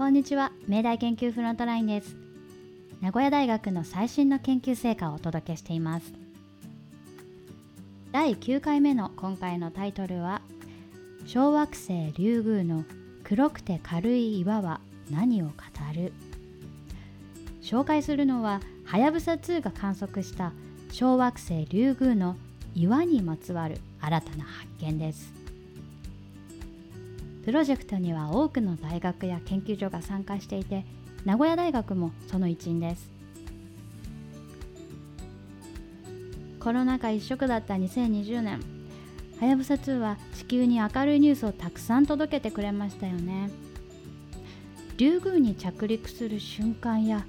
こんにちは。明大研究フロントラインです。名古屋大学の最新の研究成果をお届けしています。第9回目の今回のタイトルは小惑星リュウグウの黒くて軽い岩は何を語る？紹介するのははやぶさ2が観測した小惑星リュウグウの岩にまつわる新たな発見です。プロジェクトには多くの大学や研究所が参加していて名古屋大学もその一員です。コロナ禍一色だった2020年はやぶさ2は地球に明るいニュースをたくさん届けてくれましたよね。リュウグウに着陸する瞬間や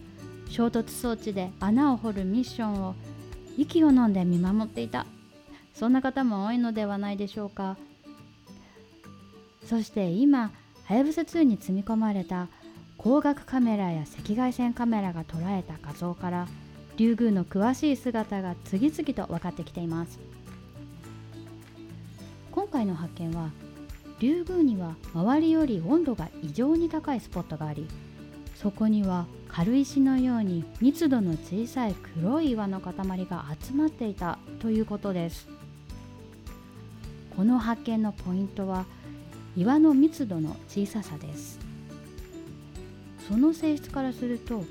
衝突装置で穴を掘るミッションを息を飲んで見守っていた。そんな方も多いのではないでしょうか。そして今はやぶさ2に積み込まれた光学カメラや赤外線カメラが捉えた画像からリュウグウの詳しい姿が次々と分かってきています。今回の発見はリュウグウには周りより温度が異常に高いスポットがありそこには軽石のように密度の小さい黒い岩の塊が集まっていたということです。この発見のポイントは岩の密度の小ささです。その性質からすると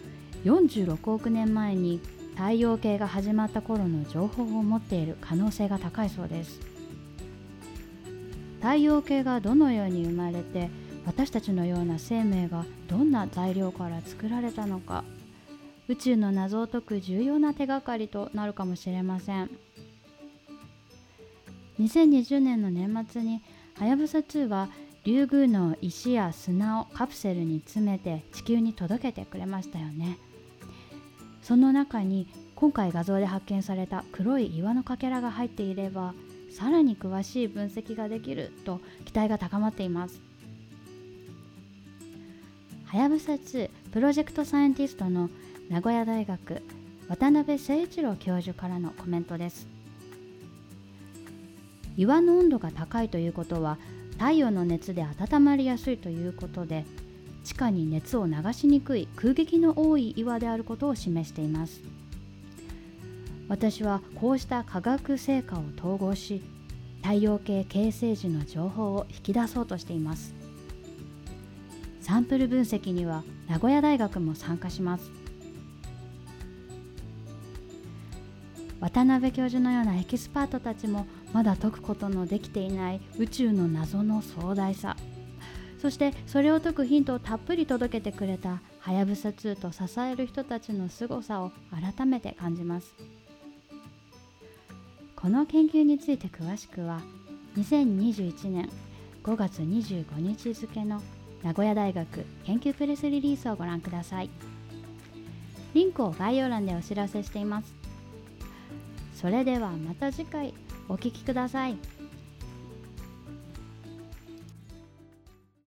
46億年前に太陽系が始まった頃の情報を持っている可能性が高いそうです。太陽系がどのように生まれて私たちのような生命がどんな材料から作られたのか宇宙の謎を解く重要な手がかりとなるかもしれません。2020年の年末にはやぶさ2はリュウグウの石や砂をカプセルに詰めて地球に届けてくれましたよね。その中に今回画像で発見された黒い岩のかけらが入っていればさらに詳しい分析ができると期待が高まっています。はやぶさ2プロジェクトサイエンティストの名古屋大学渡辺誠一郎教授からのコメントです。岩の温度が高いということは太陽の熱で温まりやすいということで地下に熱を流しにくい空撃の多い岩であることを示しています。私はこうした科学成果を統合し太陽系形成時の情報を引き出そうとしています。サンプル分析には名古屋大学も参加します。渡辺教授のようなエキスパートたちもまだ解くことのできていない宇宙の謎の壮大さ。そしてそれを解くヒントをたっぷり届けてくれたはやぶさ2と支える人たちの凄さを改めて感じます。この研究について詳しくは2021年5月25日付の名古屋大学研究プレスリリースをご覧ください。リンクを概要欄でお知らせしています。それではまた次回お聴きください。